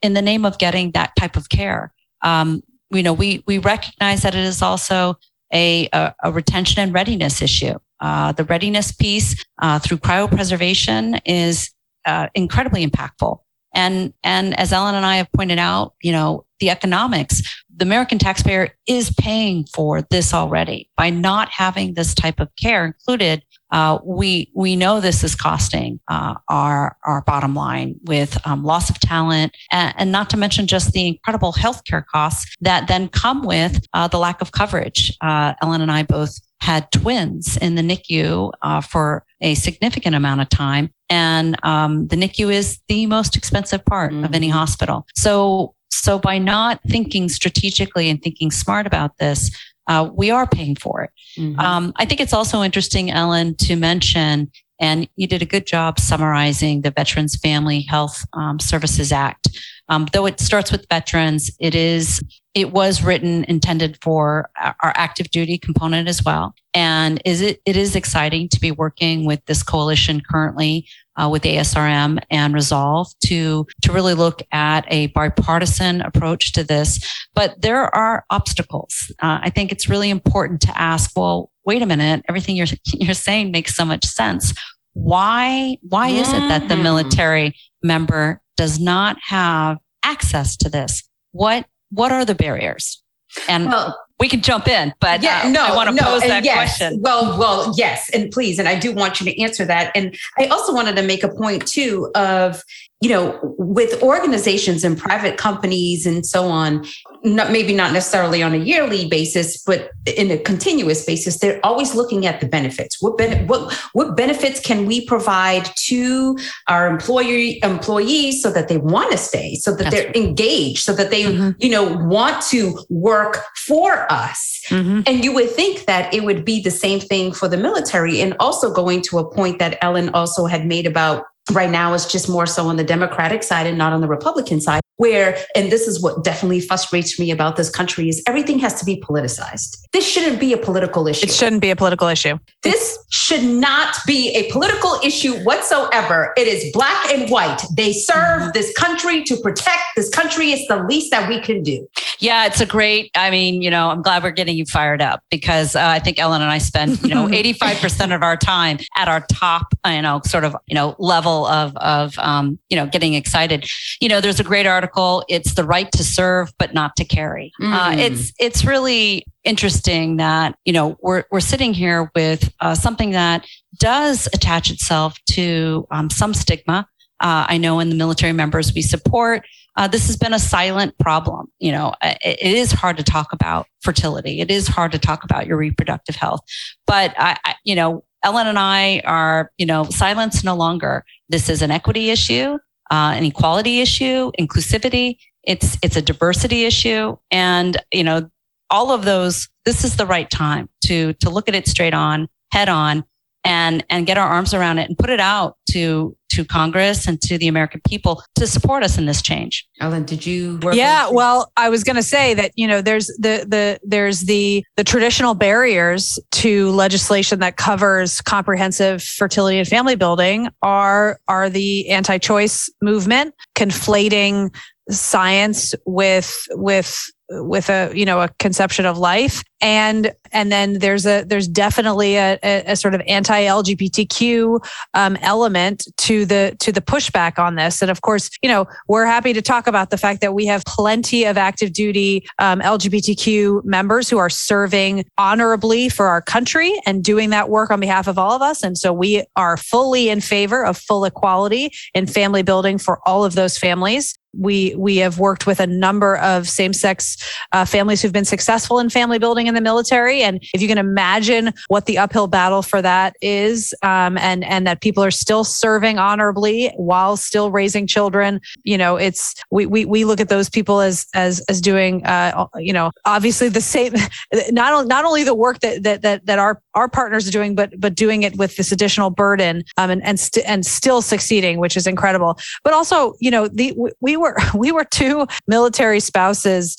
in the name of getting that type of care. Um, you know, we we recognize that it is also a, a, a retention and readiness issue. Uh, the readiness piece uh, through cryopreservation is uh, incredibly impactful. And and as Ellen and I have pointed out, you know, the economics, the American taxpayer is paying for this already by not having this type of care included uh, we we know this is costing uh, our our bottom line with um, loss of talent, and, and, not to mention just the incredible healthcare costs that then come with uh, the lack of coverage. Uh, Ellen and I both had twins in the NICU uh, for a significant amount of time, and um, the NICU is the most expensive part mm-hmm. of any mm-hmm. hospital. So so by not thinking strategically and thinking smart about this, uh, we are paying for it. Mm-hmm. Um, I think it's also interesting, Ellen, to mention, and you did a good job summarizing the Veterans Family Health um, Services Act. Um, though it starts with veterans, it is it was written intended for our active duty component as well. And is it it is exciting to be working with this coalition currently uh, with ASRM and Resolve to to really look at a bipartisan approach to this. But there are obstacles. Uh, I think it's really important to ask. Well, wait a minute. Everything you're *laughs* you're saying makes so much sense. Why why is it that the mm-hmm. military member does not have access to this? What what are the barriers? And well, we can jump in, but yeah, uh, no, I want to no, pose that yes. question. Well, well, yes, and please, and I do want you to answer that. And I also wanted to make a point too of you know, with organizations and private companies and so on, not maybe not necessarily on a yearly basis, but in a continuous basis, they're always looking at the benefits. What ben- what what benefits can we provide to our employee employees so that they want to stay, so that That's they're right. engaged, so that they mm-hmm. you know want to work for us. Mm-hmm. And you would think that it would be the same thing for the military, and also going to a point that Ellen also had made about right now it's just more so on the democratic side and not on the republican side where and this is what definitely frustrates me about this country is everything has to be politicized. This shouldn't be a political issue. It shouldn't be a political issue. This should not be a political issue whatsoever. It is black and white. They serve this country to protect. This country it's the least that we can do. Yeah it's a great i mean you know i'm glad we're getting you fired up because uh, i think ellen and i spend you know *laughs* 85% of our time at our top you know sort of you know level of of um, you know getting excited. You know there's a great article article. It's the right to serve, but not to carry. Uh, mm. Uh, it's it's really interesting that you know we're we're sitting here with uh, something that does attach itself to um, some stigma. Uh, I know in the military members we support. Uh, this has been a silent problem. You know, it, it is hard to talk about fertility. It is hard to talk about your reproductive health. But I, I you know, Ellen and I are, you know, silence no longer. This is an equity issue uh, an equality issue, inclusivity. It's it's a diversity issue, and you know all of those. This is the right time to to look at it straight on, head on, and and get our arms around it and put it out to to Congress and to the American people to support us in this change. Ellen, did you? yeah, well, I was going to say that you know there's the the there's the the traditional barriers to legislation that covers comprehensive fertility and family building are are the anti-choice movement conflating science with with with a you know a conception of life and and then there's a there's definitely a, a, a sort of anti-lgbtq um, element to the to the pushback on this. And of course you know we're happy to talk about the fact that we have plenty of active duty um, lgbtq members who are serving honorably for our country and doing that work on behalf of all of us. And so we are fully in favor of full equality in family building for all of those families. We we have worked with a number of same-sex uh, families who've been successful in family building in the military. And if you can imagine what the uphill battle for that is um, and and that people are still serving honorably while still raising children you know it's we we, we look at those people as as as doing uh, you know obviously the same *laughs* not not only the work that that that, that our our partners are doing but but doing it with this additional burden um, and and, st- and still succeeding which is incredible. But also you know the we were *laughs* we were two military spouses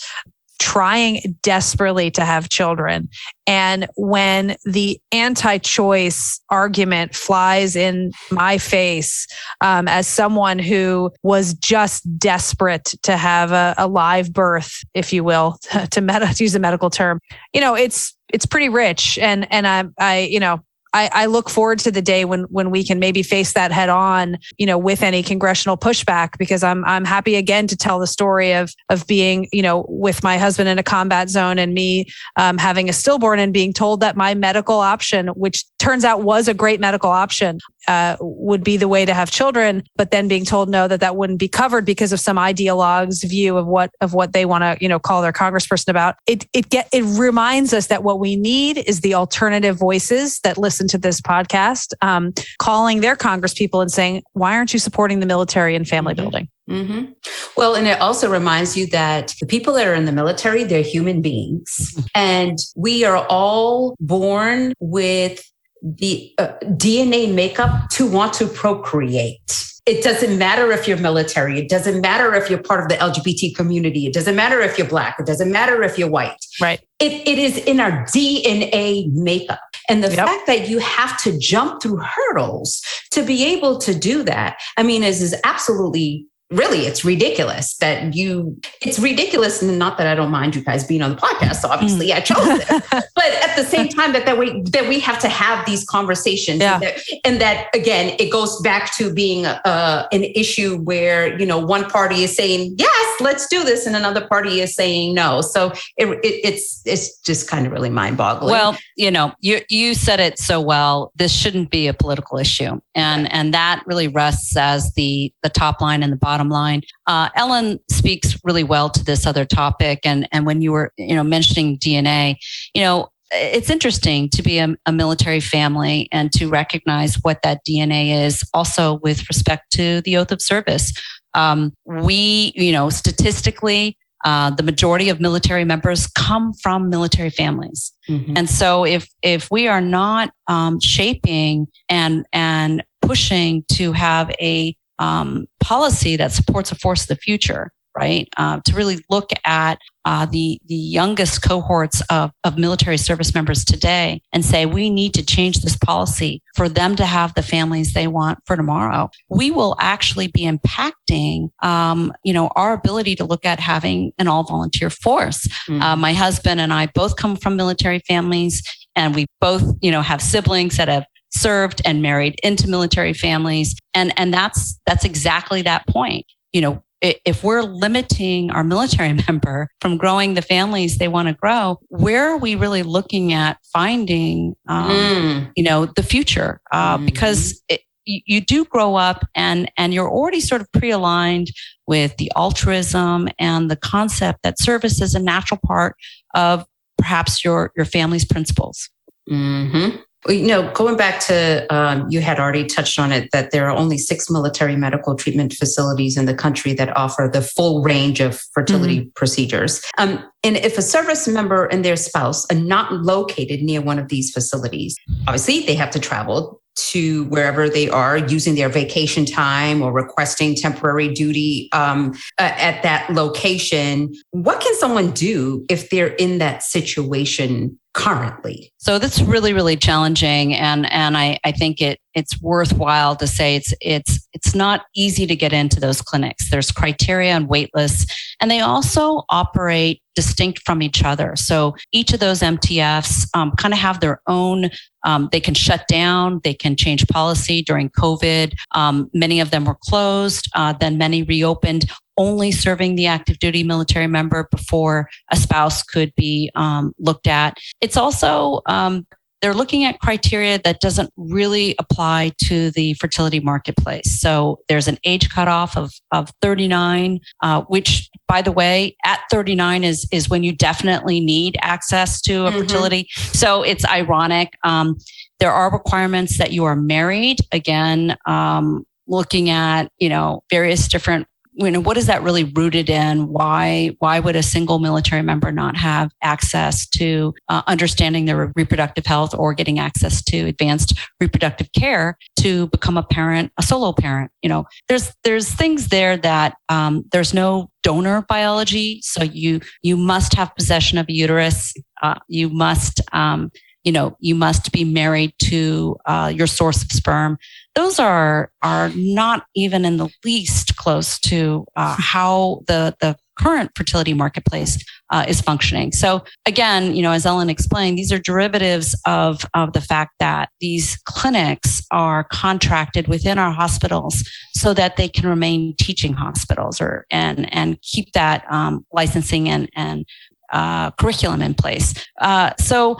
trying desperately to have children. And when the anti choice argument flies in my face um, as someone who was just desperate to have a, a live birth, if you will, *laughs* to, to use a medical term, you know, it's, it's pretty rich. And, and I, I, you know, I, I, look forward to the day when when we can maybe face that head on, you know, with any congressional pushback, because I'm I'm happy again to tell the story of of being, you know, with my husband in a combat zone and me um, having a stillborn and being told that my medical option, which turns out was a great medical option, uh, would be the way to have children, but then being told no that that wouldn't be covered because of some ideologue's view of what of what they want to you know call their congressperson about. It it get it reminds us that what we need is the alternative voices that listen to this podcast, um, calling their congresspeople and saying, "Why aren't you supporting the military and family mm-hmm. building?" Mm-hmm. Well, and it also reminds you that the people that are in the military, they're human beings. Mm-hmm. And we are all born with the uh, DNA makeup to want to procreate. It doesn't matter if you're military. It doesn't matter if you're part of the LGBT community. It doesn't matter if you're black. It doesn't matter if you're white. Right. It, it is in our DNA makeup. And the yep. fact that you have to jump through hurdles to be able to do that, I mean, is, is absolutely really it's ridiculous that you it's ridiculous and not that i don't mind you guys being on the podcast so obviously mm. i chose it. *laughs* But at the same time that that we that we have to have these conversations yeah. and, that, and that again it goes back to being uh, an issue where you know one party is saying yes let's do this and another party is saying no. So it, it, it's it's just kind of really mind-boggling. Well you know you you said it so well. This shouldn't be a political issue. And and that really rests as the the top line and the bottom bottom line. Uh, Ellen speaks really well to this other topic, and and when you were you know mentioning DNA, you know it's interesting to be a, a, military family and to recognize what that DNA is also with respect to the oath of service. Um, we, you know, statistically, uh, the majority of military members come from military families. Mm-hmm. And so if, if we are not um, shaping and, and pushing to have a um, policy that supports a force of the future, right? Uh, to really look at uh, the the youngest cohorts of, of military service members today and say we need to change this policy for them to have the families they want for tomorrow. We will actually be impacting, um, you know, our ability to look at having an all volunteer force. Mm-hmm. Uh, my husband and I both come from military families, and we both, you know, have siblings that have served and married into military families. And and that's that's exactly that point. You know if we're limiting our military *laughs* member from growing the families they want to grow where are we really looking at finding um, mm. you know the future? Uh, mm. because it, you, you do grow up and and you're already sort of pre-aligned with the altruism and the concept that service is a natural part of perhaps your your family's principles. Mm-hmm you know, going back to um, you had already touched on it that there are only six military medical treatment facilities in the country that offer the full range of fertility mm-hmm. procedures. Um, and if a service member and their spouse are not located near one of these facilities, obviously they have to travel to wherever they are using their vacation time or requesting temporary duty um, uh, at that location. What can someone do if they're in that situation currently? So that's really, really challenging. And, and I, I think it, it's worthwhile to say it's, it's, it's not easy to get into those clinics. There's criteria and wait lists, and they also operate distinct from each other. So each of those MTFs um, kind of have their own. Um, they can shut down. They can change policy during COVID. Um, many of them were closed. Uh, then many reopened, only serving the active duty military member before a spouse could be um, looked at. It's also um, they're looking at criteria that doesn't really apply to the fertility marketplace. So there's an age cutoff of, of 39, uh, which, by the way, at 39 is, is when you definitely need access to a mm-hmm. fertility. So it's ironic. Um, there are requirements that you are married. Again, um, looking at you know various different you know what is that really rooted in? Why why would a single military member not have access to uh, understanding their reproductive health or getting access to advanced reproductive care to become a parent a solo parent? You know there's there's things there that um, there's no donor biology. So you you must have possession of a uterus. Uh, you must um, you know you must be married to uh, your source of sperm those are are not even in the least close to uh, how the the current fertility marketplace uh, is functioning. So again, you know, as Ellen explained, these are derivatives of of the fact that these clinics are contracted within our hospitals so that they can remain teaching hospitals or and and keep that um, licensing and and uh, curriculum in place. Uh, so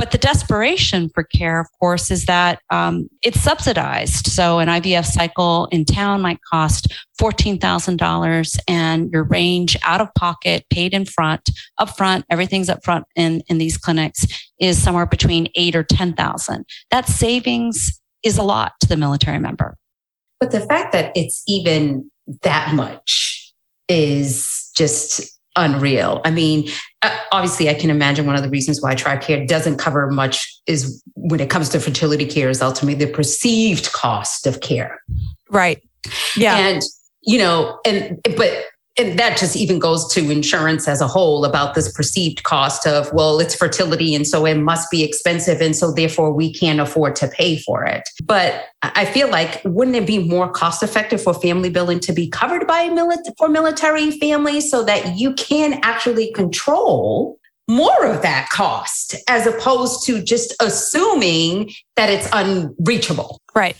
but the desperation for care, of course, is that um, it's subsidized. So an IVF cycle in town might cost $14,000 and your range out of pocket, paid in front, up front, everything's up front in, in these clinics is somewhere between eight or 10,000. That savings is a lot to the military member. But the fact that it's even that much is just unreal. I mean, Uh, obviously, I can imagine one of the reasons why TRICARE doesn't cover much is when it comes to fertility care is ultimately the perceived cost of care. Right. Yeah. And, you know, and, but and that just even goes to insurance as a whole about this perceived cost of well it's fertility and so it must be expensive and so therefore we can't afford to pay for it. But i feel like wouldn't it be more cost effective for family building to be covered by military for military families so that you can actually control more of that cost as opposed to just assuming that it's unreachable. Right.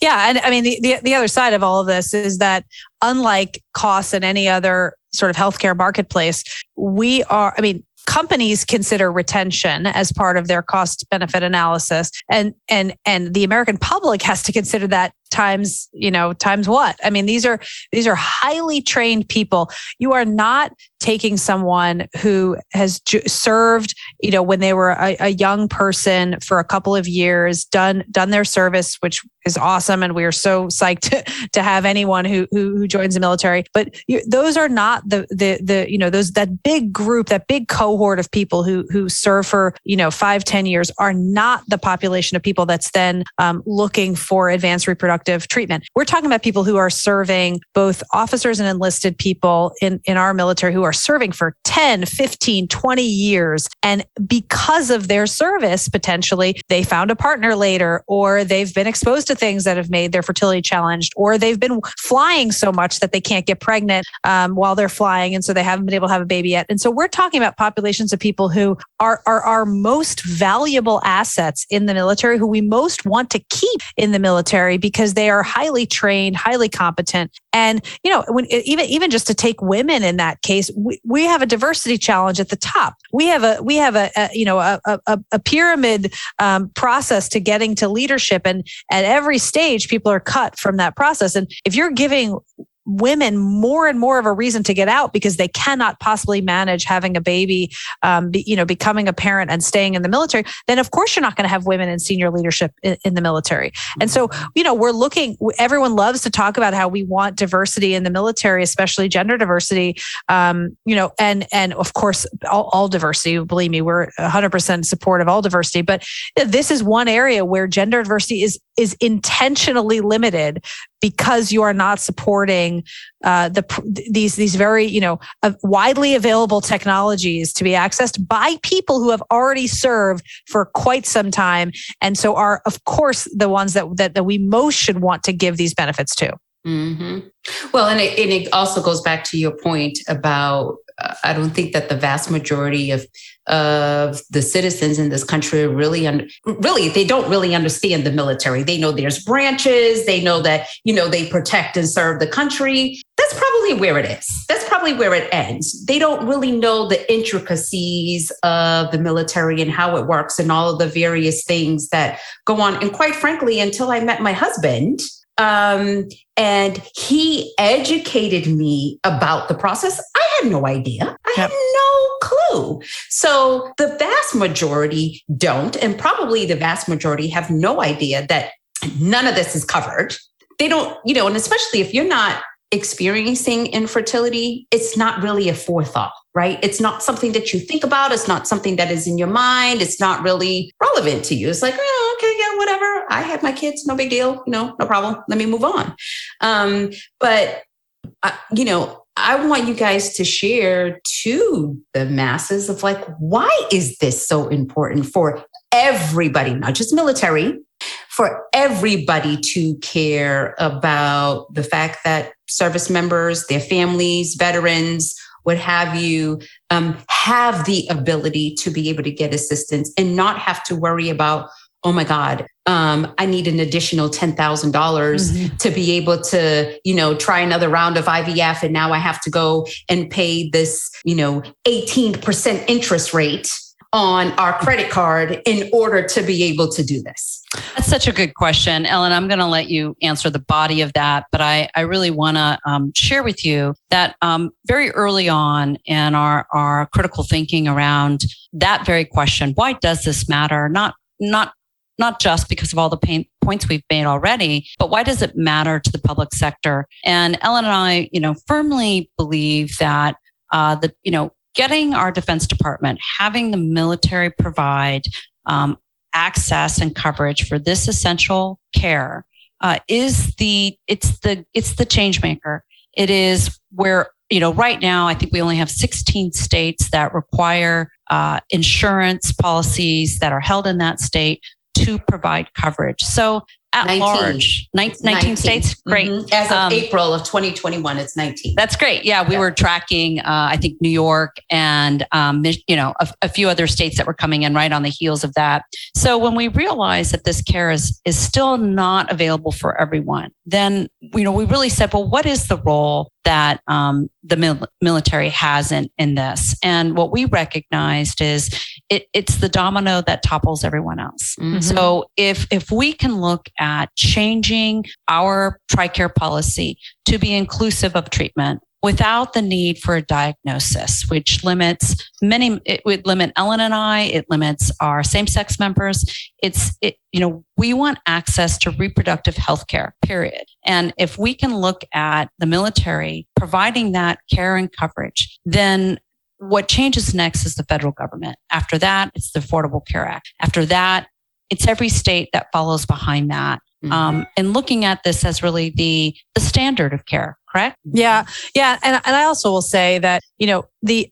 Yeah. And I mean, the, the, the, other side of all of this is that unlike costs in any other sort of healthcare marketplace, we are, I mean, companies consider retention as part of their cost benefit analysis and and and the american public has to consider that times you know times what i mean these are these are highly trained people you are not taking someone who has served, you know, when they were a, a, young person for a couple of years, done done their service, which is awesome, and we are so psyched *laughs* to, to have anyone who, who, who joins the military. But you, those are not the the the you know those that big group, that big cohort of people who who serve for you know five ten years are not the population of people that's then um, looking for advanced reproductive treatment. We're talking about people who are serving both officers and enlisted people in in our military who are serving for 10, 15, 20 years. And because of their service, potentially, they found a partner later, or they've been exposed to things that have made their fertility challenged, or they've been flying so much that they can't get pregnant um, while they're flying. And so they haven't been able to have a baby yet. And so we're talking about populations of people who are, are our most valuable assets in the military, who we most want to keep in the military because they are highly trained, highly competent. And, you know, when even, even just to take women in that case, we, we have a diversity challenge at the top. We have a we have a, a you know a, a, a pyramid um, process to getting to leadership, and at every stage, people are cut from that process. And if you're giving women more and more of a reason to get out because they cannot possibly manage having a baby, um, be, you know, becoming a parent and staying in the military, then of course you're not going to have women in senior leadership in, in, the military. And so, you know, we're looking, everyone loves to talk about how we want diversity in the military, especially gender diversity, um, you know, and, and of course, all, all diversity, believe me, we're 100% support of all diversity, but this is one area where gender diversity is, is intentionally limited because you are not supporting uh, the these these very you know uh, widely available technologies to be accessed by people who have already served for quite some time, and so are of course the ones that that, that we most should want to give these benefits to. Mm-hmm. Well, and it, and it also goes back to your point about I don't think that the vast majority of of the citizens in this country really un- really they don't really understand the military. They know there's branches, they know that you know they protect and serve the country. That's probably where it is. That's probably where it ends. They don't really know the intricacies of the military and how it works and all of the various things that go on. And quite frankly, until I met my husband, um, and he educated me about the process. I had no idea. I yep. had no clue. So the vast majority don't, and probably the vast majority have no idea that none of this is covered. They don't, you know, and especially if you're not experiencing infertility, it's not really a forethought, right? It's not something that you think about. It's not something that is in your mind. It's not really relevant to you. It's like, oh, okay, yeah, whatever. I had my kids, no big deal, you know, no problem. Let me move on. Um, but, uh, you know, I want you guys to share to the masses of like, why is this so important for everybody, not just military, for everybody to care about the fact that service members, their families, veterans, what have you, um, have the ability to be able to get assistance and not have to worry about, oh my God, um, I need an additional $10,000 mm-hmm. to be able to, you know, try another round of IVF. And now I have to go and pay this, you know, 18% interest rate on our credit card in order to be able to do this? That's such a good question, Ellen. I'm going to let you answer the body of that, but I, I really want to um, share with you that um, very early on in our, our critical thinking around that very question, why does this matter? Not not not just because of all the pain points we've made already, but why does it matter to the public sector? And Ellen and I, you know, firmly believe that uh, the you know getting our Defense Department, having the military provide um, access and coverage for this essential care uh, is the it's the it's the change maker. It is where you know, right now, I think we only have 16 states that require uh, insurance policies that are held in that state to provide coverage. So at 19. large, 19, 19 states, great. Mhm. As of Um, April of 2021, it's 19. That's great. Yeah, we Yeah. were tracking, uh, I think, New York and, um, you know, a, a few other states that were coming in right on the heels of that. So when we realized that this care is, is still not available for everyone, then, you know, we really said, well, what is the role that um, the mil- military has in, in this? And what we recognized is it, it's the domino that topples everyone else. Mhm. So if if we can look at changing our TRICARE policy to be inclusive of treatment without the need for a diagnosis, which limits many, it would limit Ellen and I, it limits our same-sex members. It's it, you know, we want access to reproductive health care, period. And if we can look at the military providing that care and coverage, then what changes next is the federal government. After that, it's the Affordable Care Act. After that, it's every state that follows behind that. Mhm. Um, and looking at this as really the the standard of care, correct? Yeah, yeah, and and I also will say that you know the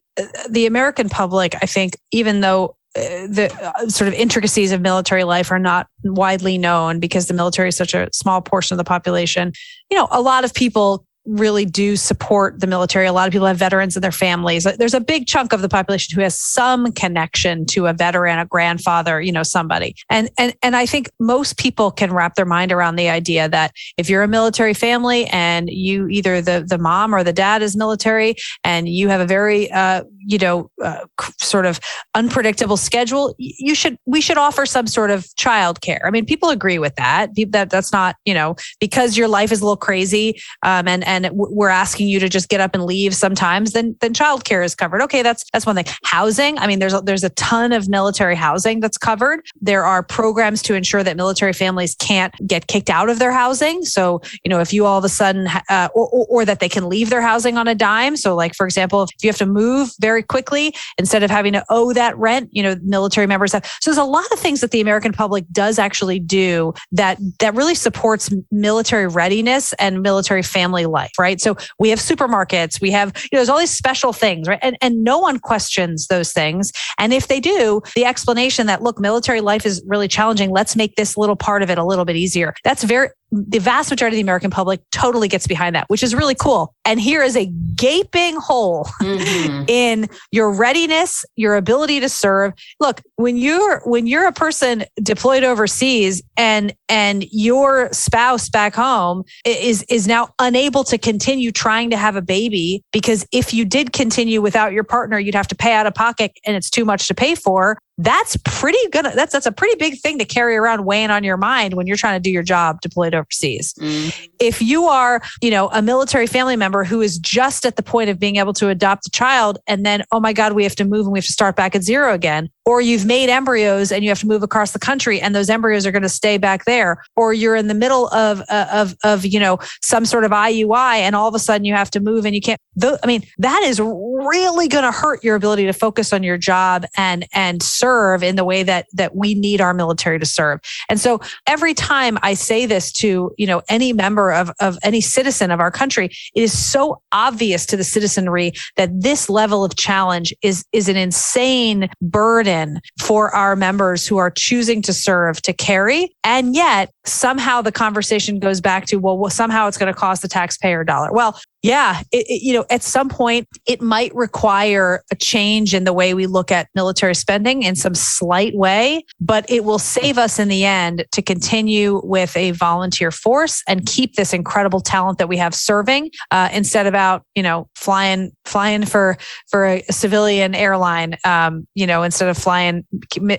the American public, I think, even though uh, the uh, sort of intricacies of military life are not widely known because the military is such a small portion of the population, you know, a lot of people really do support the military. A lot of people have veterans in their families. There's a big chunk of the population who has some connection to a veteran, a grandfather, you know, somebody. And and and I think most people can wrap their mind around the idea that if you're a military family and you either the the mom or the dad is military and you have a very uh, you know uh, sort of unpredictable schedule, you should we should offer some sort of child care. I mean, people agree with that. That that's not you know because your life is a little crazy um, and and we're asking you to just get up and leave sometimes. Then then child care is covered. Okay, that's that's one thing. Housing. I mean, there's a, there's a ton of military housing that's covered. There are programs to ensure that military families can't get kicked out of their housing. So you know if you all of a sudden uh, or, or, or that they can leave their housing on a dime. So like for example, if you have to move very quickly instead of having to owe that rent, you know, military members have. So there's a lot of things that the American public does actually do that that really supports military readiness and military family life, right? So we have supermarkets, we have, you know, there's all these special things, right? And and no one questions those things. And if they do, the explanation that look, military life is really challenging, let's make this little part of it a little bit easier. That's very the vast majority of the American public totally gets behind that, which is really cool. And here is a gaping hole Mhm. *laughs* in your readiness, your ability to serve. Look, when you're when you're a person deployed overseas and and your spouse back home is is now unable to continue trying to have a baby because if you did continue without your partner, you'd have to pay out of pocket and it's too much to pay for. That's pretty good. That's that's a pretty big thing to carry around weighing on your mind when you're trying to do your job deployed overseas Mhm. if you are, you know, a military family member who is just at the point of being able to adopt a child and then, oh my God, we have to move and we have to start back at zero again, or you've made embryos and you have to move across the country and those embryos are going to stay back there, or you're in the middle of, uh, of, of, you know, some sort of IUI and all of a sudden you have to move and you can't, tho- I mean, that is really going to hurt your ability to focus on your job and, and serve in the way that, that we need our military to serve. And so every time I say this to, you know, any member of, of any citizen of our country, it is so obvious to the citizenry that this level of challenge is, is an insane burden for our members who are choosing to serve to carry. And yet somehow the conversation goes back to, well, well somehow it's going to cost the taxpayer dollar. Well, yeah, it, it- you know, at some point it might require a change in the way we look at military spending in some slight way, but it will save us in the end to continue with a volunteer force and keep this incredible talent that we have serving uh, instead of out, you know, flying flying for for a civilian airline, um, you know, instead of flying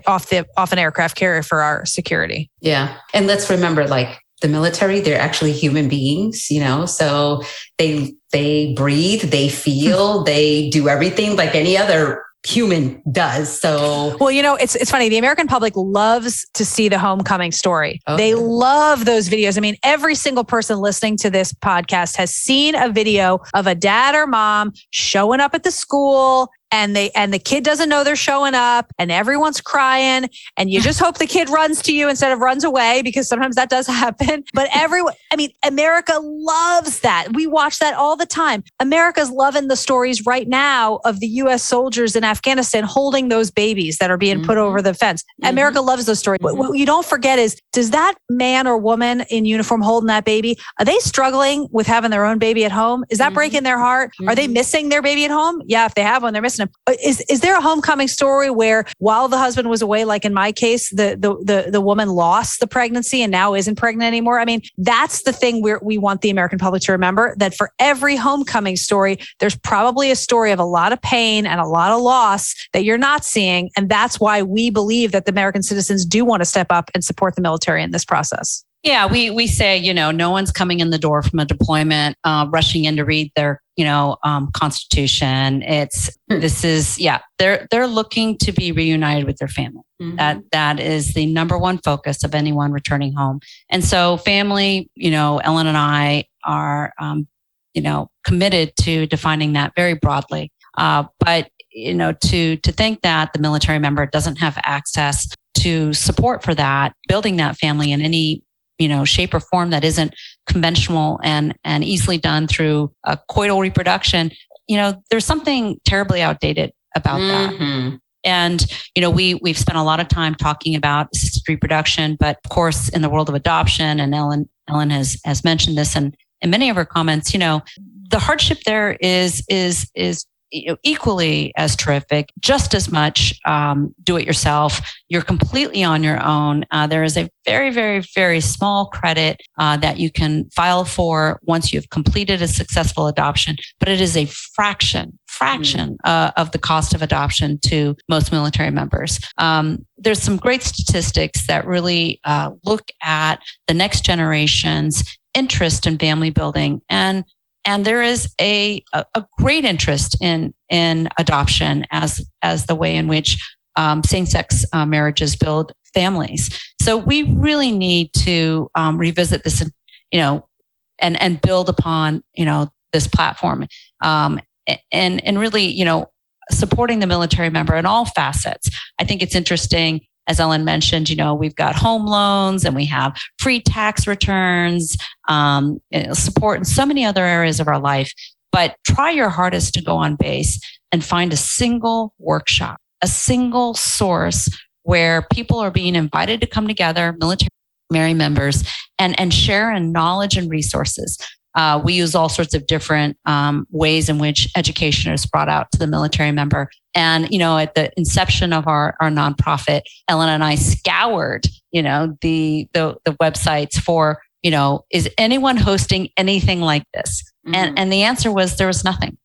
off the off an aircraft carrier for our security. Yeah. And let's remember like the military, they're actually human beings, you know, so they they breathe, they feel, hmm. they do everything like any other human does. So Well, you know, it's it's funny. The American public loves to see the homecoming story. Oh, they love those videos. I mean, every single person listening to this podcast has seen a video of a dad or mom showing up at the school and they and the kid doesn't know they're showing up and everyone's crying and you just hope the kid runs to you instead of runs away because sometimes that does *laughs* happen. But everyone, I mean, America loves that. We watch that all the time. America's loving the stories right now of the US soldiers in Afghanistan holding those babies that are being mm-hmm. put over the fence. Mm-hmm. America loves those stories. Mm-hmm. What you don't forget is does that man or woman in uniform holding that baby, are they struggling with having their own baby at home? Is that mm-hmm. breaking their heart? Are they mm-hmm. missing their baby at home? Yeah, if they have one, they're missing is is there a homecoming story where while the husband was away, like in my case, the the the, the woman lost the pregnancy and now isn't pregnant anymore? I mean, that's the thing where we want the American public to remember that for every homecoming story, there's probably a story of a lot of pain and a lot of loss that you're not seeing. And that's why we believe that the American citizens do want to step up and support the military in this process. Yeah, we we say you know no one's coming in the door from a deployment, uh, rushing in to read their you know um, constitution. It's mm-hmm. this is yeah they're they're looking to be reunited with their family. Mm-hmm. That that is the number one focus of anyone returning home. And so family, you know, Ellen and I are um, you know committed to defining that very broadly. Uh, but you know to to think that the military member doesn't have access to support for that building that family in any you know shape or form that isn't conventional and and easily done through a coital reproduction you know there's something terribly outdated about mm-hmm. that and you know we we've spent a lot of time talking about assisted reproduction but of course in the world of adoption and ellen ellen has has mentioned this and in many of her comments you know the hardship there is is is you know, equally as terrific, just as much um, do it yourself. You're completely on your own. Uh, there is a very, very, very small credit uh, that you can file for once you've completed a successful adoption, but it is a fraction, fraction mm. uh, of the cost of adoption to most military members. Um, there's some great statistics that really uh, look at the next generation's interest in family building and and there is a, a, great interest in in adoption as as the way in which um, same-sex uh, marriages build families. So we really need to um, revisit this, you know, and and build upon you know this platform, um, and and really you know supporting the military member in all facets. I think it's interesting as Ellen mentioned, you know, we've got home loans and we have free tax returns, um, support in so many other areas of our life. But try your hardest to go on base and find a single workshop, a single source where people are being invited to come together, military members, and, and share in knowledge and resources. Uh, we use all sorts of different um, ways in which education is brought out to the military member. And, you know, at the inception of our, our nonprofit, Ellen and I scoured, you know, the, the, the websites for, you know, is anyone hosting anything like this? Mm-hmm. And, and the answer was there was nothing.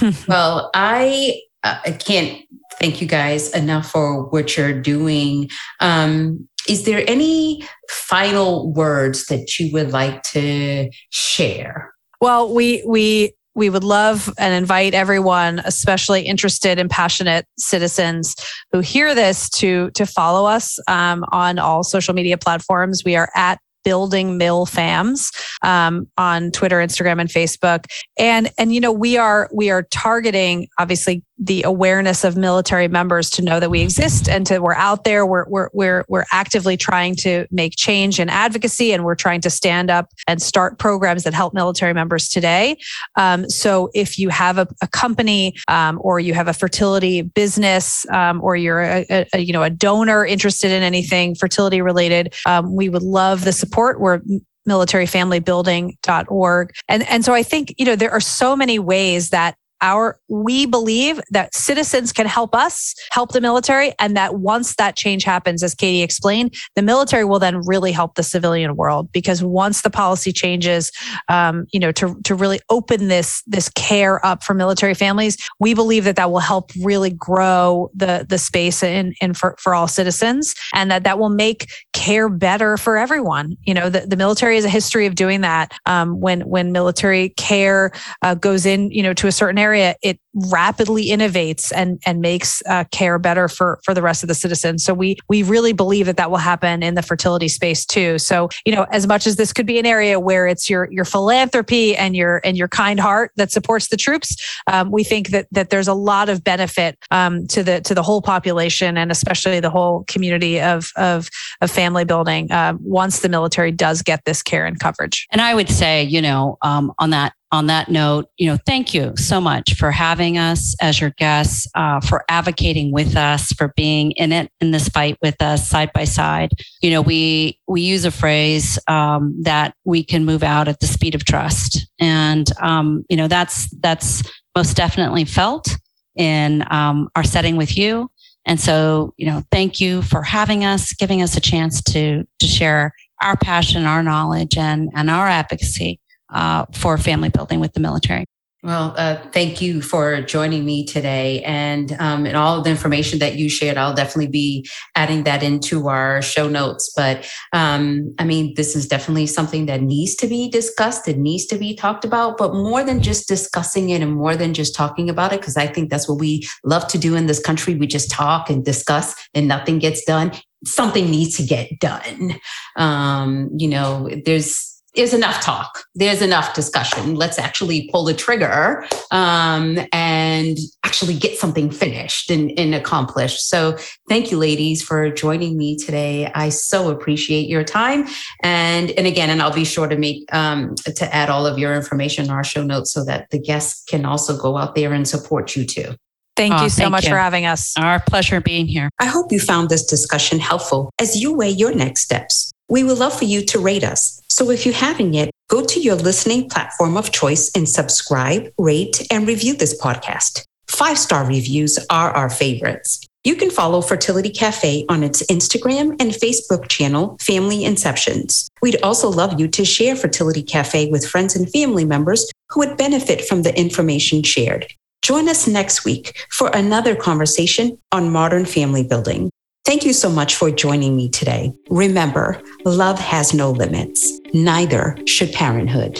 *laughs* *laughs* well, I, uh, I can't thank you guys enough for what you're doing. Um, is there any final words that you would like to share? Well, we we we would love and invite everyone especially interested and passionate citizens who hear this to to follow us um, on all social media platforms we are at building MilFams um, on Twitter, Instagram, and Facebook. And and you know we are we are targeting obviously the awareness of military members to know that we exist and to we're out there. We're we're we're, we're actively trying to make change and advocacy and we're trying to stand up and start programs that help military members today. Um, so if you have a, a company um, or you have a fertility business um, or you're a, a, you know a donor interested in anything fertility related um, we would love the support. We're militaryfamilybuilding.org and and so i think you know there are so many ways that our we believe that citizens can help us help the military and that once that change happens as katie explained the military will then really help the civilian world. Because once the policy changes um, you know to, to really open this this care up for military families we believe that that will help really grow the the space in, in for, for all citizens and that that will make care better for everyone. You know the, the military has a history of doing that um, when when military care uh, goes in you know to a certain area area, it rapidly innovates and and makes uh, care better for for the rest of the citizens. So we we really believe that that will happen in the fertility space too. So you know, as much as this could be an area where it's your your philanthropy and your and your kind heart that supports the troops, um, we think that that there's a lot of benefit um, to the to the whole population and especially the whole community of of of family building uh, once the military does get this care and coverage. And I would say, you know, um, on that on that note, you know, thank you so much for having us as your guests, uh, for advocating with us, for being in it in this fight with us side by side. You know, we we use a phrase um, that we can move out at the speed of trust, and um, you know, that's that's most definitely felt in um, our setting with you. And so, you know, thank you for having us, giving us a chance to to share our passion, our knowledge, and and our advocacy uh, for family building with the military. Well, uh, thank you for joining me today, and um, and all the information that you shared. I'll definitely be adding that into our show notes. But um, I mean, this is definitely something that needs to be discussed. It needs to be talked about, but more than just discussing it, and more than just talking about it, because I think that's what we love to do in this country. We just talk and discuss, and nothing gets done. Something needs to get done. Um, you know, there's is enough talk. There's enough discussion. Let's actually pull the trigger um, and actually get something finished and, and, accomplished. So, thank you, ladies, for joining me today. I so appreciate your time. And and again, and I'll be sure to make um, to add all of your information in our show notes so that the guests can also go out there and support you too. Thank oh, you so thank much you. for having us. Our pleasure being here. I hope you found this discussion helpful as you weigh your next steps. We would love for you to rate us. So if you haven't yet, go to your listening platform of choice and subscribe, rate, and review this podcast. Five star reviews are our favorites. You can follow Fertility Cafe on its Instagram and Facebook channel, Family Inceptions. We'd also love you to share Fertility Cafe with friends and family members who would benefit from the information shared. Join us next week for another conversation on modern family building. Thank you so much for joining me today. Remember, love has no limits, neither should parenthood.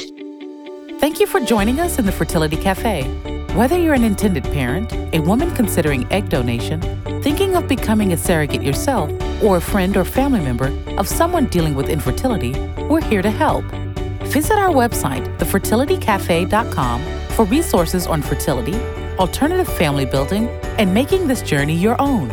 Thank you for joining us in the Fertility Cafe. Whether you're an intended parent, a woman considering egg donation, thinking of becoming a surrogate yourself, or a friend or family member of someone dealing with infertility, we're here to help. Visit our website, thefertilitycafe.com, for resources on fertility, alternative family building, and making this journey your own.